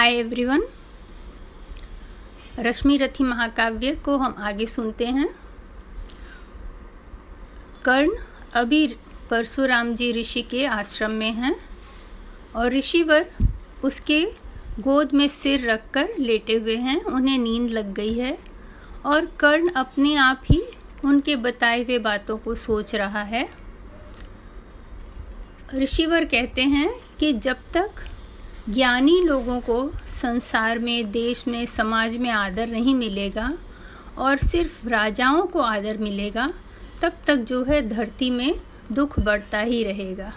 Hi everyone रश्मि रथी महाकाव्य को हम आगे सुनते हैं। कर्ण अभी परशुराम जी ऋषि के आश्रम में हैं और ऋषिवर उसके गोद में सिर रखकर लेटे हुए हैं। उन्हें नींद लग गई है और कर्ण अपने आप ही उनके बताए हुए बातों को सोच रहा है। ऋषिवर कहते हैं कि जब तक ज्ञानी लोगों को संसार में, देश में, समाज में आदर नहीं मिलेगा और सिर्फ़ राजाओं को आदर मिलेगा, तब तक जो है धरती में दुख बढ़ता ही रहेगा।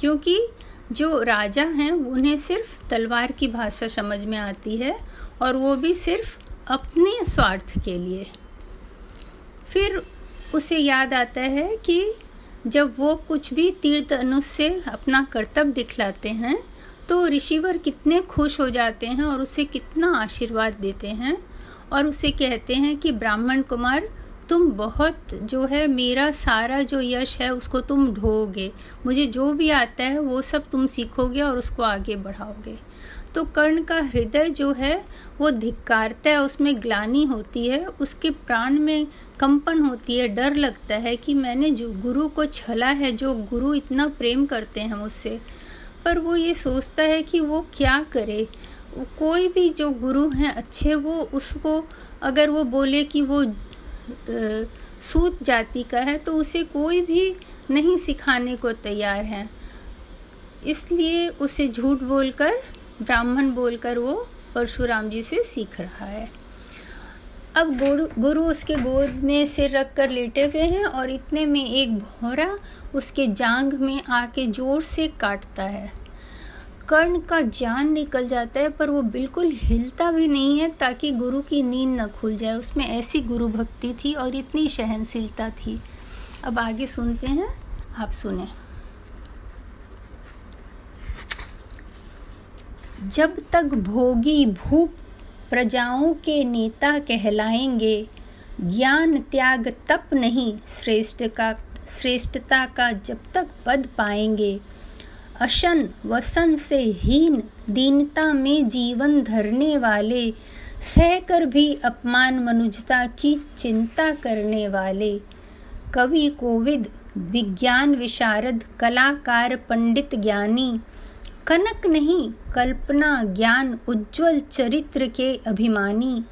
क्योंकि जो राजा हैं, उन्हें सिर्फ़ तलवार की भाषा समझ में आती है और वो भी सिर्फ़ अपने स्वार्थ के लिए। फिर उसे याद आता है कि जब वो कुछ भी तीर्थ अनुष से अपना कर्तव्य दिखलाते हैं तो ऋषिवर कितने खुश हो जाते हैं और उसे कितना आशीर्वाद देते हैं और उसे कहते हैं कि, ब्राह्मण कुमार, तुम बहुत जो है, मेरा सारा जो यश है, उसको तुम ढोगे मुझे जो भी आता है, वो सब तुम सीखोगे और उसको आगे बढ़ाओगे। तो कर्ण का हृदय जो है, वो धिक्कारता है, उसमें ग्लानी होती है, उसके प्राण में कंपन होती है, डर लगता है कि मैंने जो गुरु को छला है, जो गुरु इतना प्रेम करते हैं मुझसे पर वो ये सोचता है कि वो क्या करे। कोई भी जो गुरु हैं अच्छे, वो उसको अगर वो बोले कि वो सूत जाति का है तो उसे कोई भी नहीं सिखाने को तैयार है। इसलिए उसे झूठ बोलकर, ब्राह्मण बोलकर वो परशुराम जी से सीख रहा है। अब गुरु गुरु उसके गोद में सिर रख कर लेटे हुए हैं और इतने में एक भौरा उसके जांग में आके ज़ोर से काटता है। कर्ण का जान निकल जाता है, पर वो बिल्कुल हिलता भी नहीं है ताकि गुरु की नींद न खुल जाए। उसमें ऐसी गुरु भक्ति थी और इतनी सहनशीलता थी। अब आगे सुनते हैं, आप सुने। जब तक भोगी भूप प्रजाओं के नेता कहलाएँगे। ज्ञान त्याग तप नहीं, श्रेष्ठ का श्रेष्ठता का जब तक पद पाएँगे। अशन वसन से हीन, दीनता में जीवन धरने वाले, सहकर भी अपमान मनुजता की चिंता करने वाले। कवि कोविद, विज्ञान विशारद, कलाकार, पंडित ज्ञानी कनक नहीं, कल्पना, ज्ञान, उज्जवल चरित्र के अभिमानी।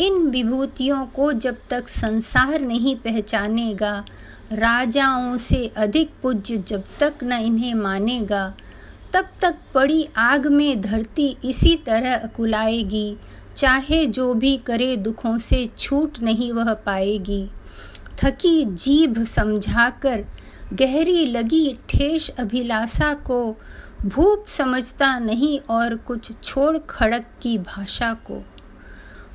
इन विभूतियों को जब तक संसार नहीं पहचानेगा, राजाओं से अधिक पूज्य जब तक न इन्हें मानेगा, तब तक पड़ी आग में धरती इसी तरह अकुलाएगी। चाहे जो भी करे दुखों से छूट नहीं वह पाएगी। थकी जीभ समझाकर, गहरी लगी ठेस अभिलाषा को भूप समझता नहीं और कुछ छोड़ खड़क की भाषा को।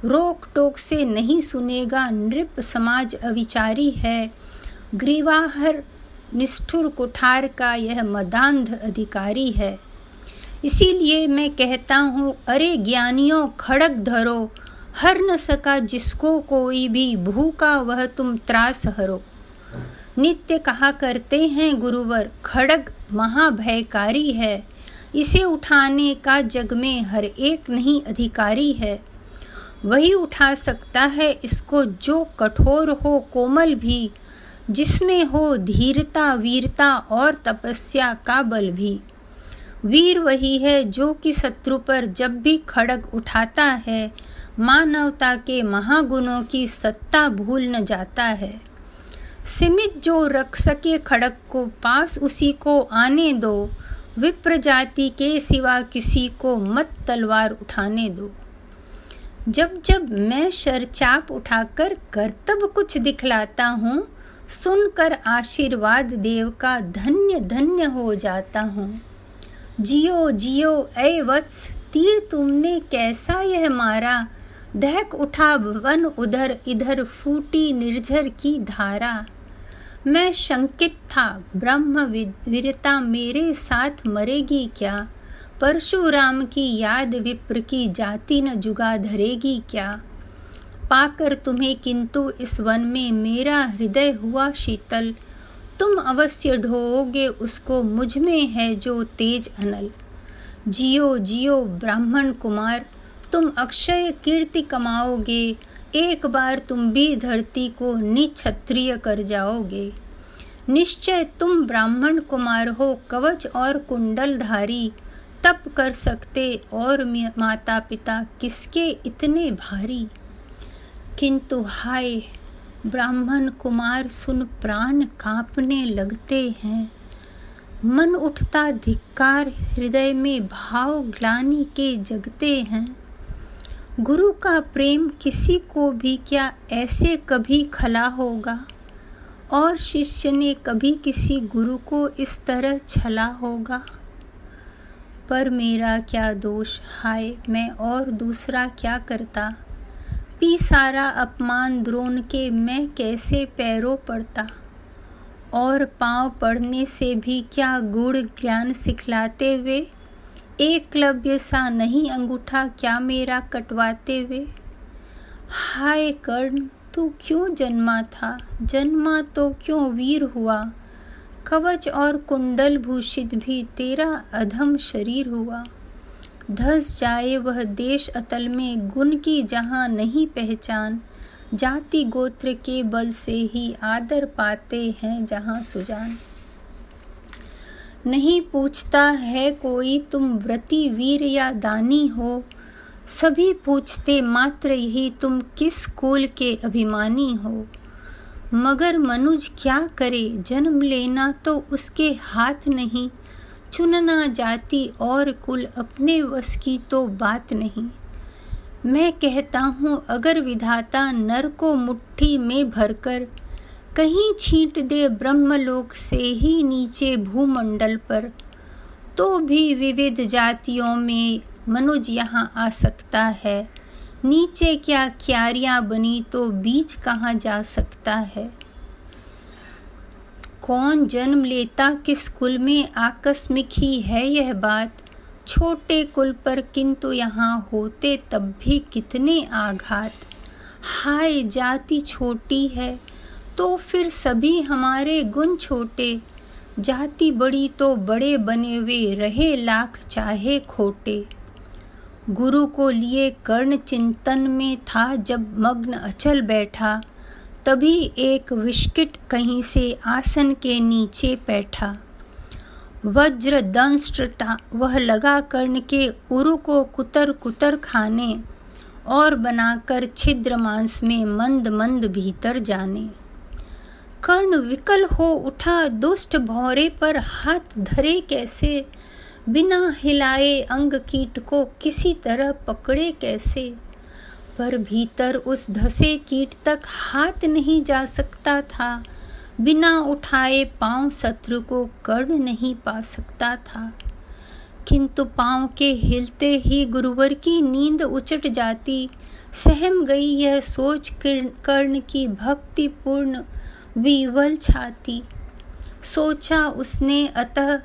रोक टोक से नहीं सुनेगा नृप समाज अविचारी है। ग्रीवाहर निष्ठुर कुठार का यह मदांध अधिकारी है। इसीलिए मैं कहता हूँ, अरे ज्ञानियों, खड़क धरो। हर न सका जिसको कोई भी, भूखा वह तुम त्रास हरो। नित्य कहा करते हैं गुरुवर, खड़ग महाभयकारी है। इसे उठाने का जग में हर एक नहीं अधिकारी है। वही उठा सकता है इसको जो कठोर हो कोमल भी, जिसमें हो धीरता, वीरता और तपस्या का बल भी। वीर वही है जो कि शत्रु पर जब भी खड़ग उठाता है, मानवता के महागुणों की सत्ता भूल न जाता है। सीमित जो रख सके खड़क को पास, उसी को आने दो। विप्र जाति के सिवा किसी को मत तलवार उठाने दो। जब जब मैं शरचाप उठाकर कर्तव्य कुछ दिखलाता हूँ, सुनकर आशीर्वाद देव का धन्य धन्य हो जाता हूँ। जियो जियो, ऐ वत्स, तीर तुमने कैसा यह मारा? दहक उठा वन उधर, इधर फूटी निर्झर की धारा। मैं शंकित था, ब्रह्म वीरता मेरे साथ मरेगी क्या? परशुराम की याद विप्र की जाति न जुगा धरेगी क्या? पाकर तुम्हें किंतु इस वन में मेरा हृदय हुआ शीतल। तुम अवश्य ढोओगे उसको मुझमें है जो तेज अनल। जियो जियो ब्राह्मण कुमार, तुम अक्षय कीर्ति कमाओगे। एक बार तुम भी धरती को निक्षत्रिय कर जाओगे। निश्चय तुम ब्राह्मण कुमार हो, कवच और कुंडलधारी, तप कर सकते और माता पिता किसके इतने भारी? किंतु हाय, ब्राह्मण कुमार सुन प्राण कांपने लगते हैं। मन उठता धिक्कार, हृदय में भाव ग्लानी के जगते हैं। गुरु का प्रेम किसी को भी क्या ऐसे कभी खला होगा? और शिष्य ने कभी किसी गुरु को इस तरह छला होगा? पर मेरा क्या दोष? हाय, मैं और दूसरा क्या करता? पी सारा अपमान द्रोण के मैं कैसे पैरों पड़ता? और पाँव पड़ने से भी क्या गुड़ ज्ञान सिखलाते हुए एक क्लव्य सा नहीं अंगूठा क्या मेरा कटवाते हुए? हाय कर्ण, तू क्यों जन्मा था? जन्मा तो क्यों वीर हुआ? कवच और कुंडल भूषित भी तेरा अधम शरीर हुआ। धस जाए वह देश अतल में गुण की जहाँ नहीं पहचान। जाति गोत्र के बल से ही आदर पाते हैं जहाँ सुजान। नहीं पूछता है कोई तुम व्रति वीर या दानी हो। सभी पूछते मात्र यही तुम किस कुल के अभिमानी हो। मगर मनुज क्या करे, जन्म लेना तो उसके हाथ नहीं। चुनना जाति और कुल अपने वश की तो बात नहीं। मैं कहता हूँ, अगर विधाता नर को मुट्ठी में भरकर कहीं छींट दे ब्रह्मलोक से ही नीचे भूमंडल पर तो भी विविध जातियों में मनुज यहाँ आ सकता है। नीचे क्या क्यारियाँ बनी तो बीच कहाँ जा सकता है? कौन जन्म लेता, किस कुल में आकस्मिक ही है यह बात? छोटे कुल पर किंतु यहाँ होते तब भी कितने आघात? हाय, जाति छोटी है तो फिर सभी हमारे गुण छोटे, जाति बड़ी तो बड़े बने हुए रहे लाख चाहे खोटे। गुरु को लिए कर्ण चिंतन में था जब मग्न अचल बैठा, तभी एक विस्किट कहीं से आसन के नीचे बैठा। वज्र दंष्टा वह लगा कर्ण के उरु को कुतर कुतर खाने और बनाकर छिद्र मांस में मंद मंद भीतर जाने। कर्ण विकल हो उठा दुष्ट भौरे पर हाथ धरे कैसे? बिना हिलाए अंग कीट को किसी तरह पकड़े कैसे? पर भीतर उस धसे कीट तक हाथ नहीं जा सकता था। बिना उठाए पाँव शत्रु को कर्ण नहीं पा सकता था। किंतु पाँव के हिलते ही गुरुवर की नींद उचट जाती। सहम गई यह सोच कर्ण की भक्तिपूर्ण विवल छाती। सोचा उसने, अतः,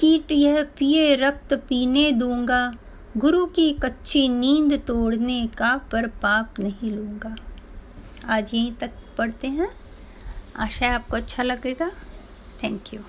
कीट यह पिए, रक्त पीने दूँगा। गुरु की कच्ची नींद तोड़ने का पर पाप नहीं लूँगा। आज यहीं तक पढ़ते हैं। आशा है आपको अच्छा लगेगा। Thank you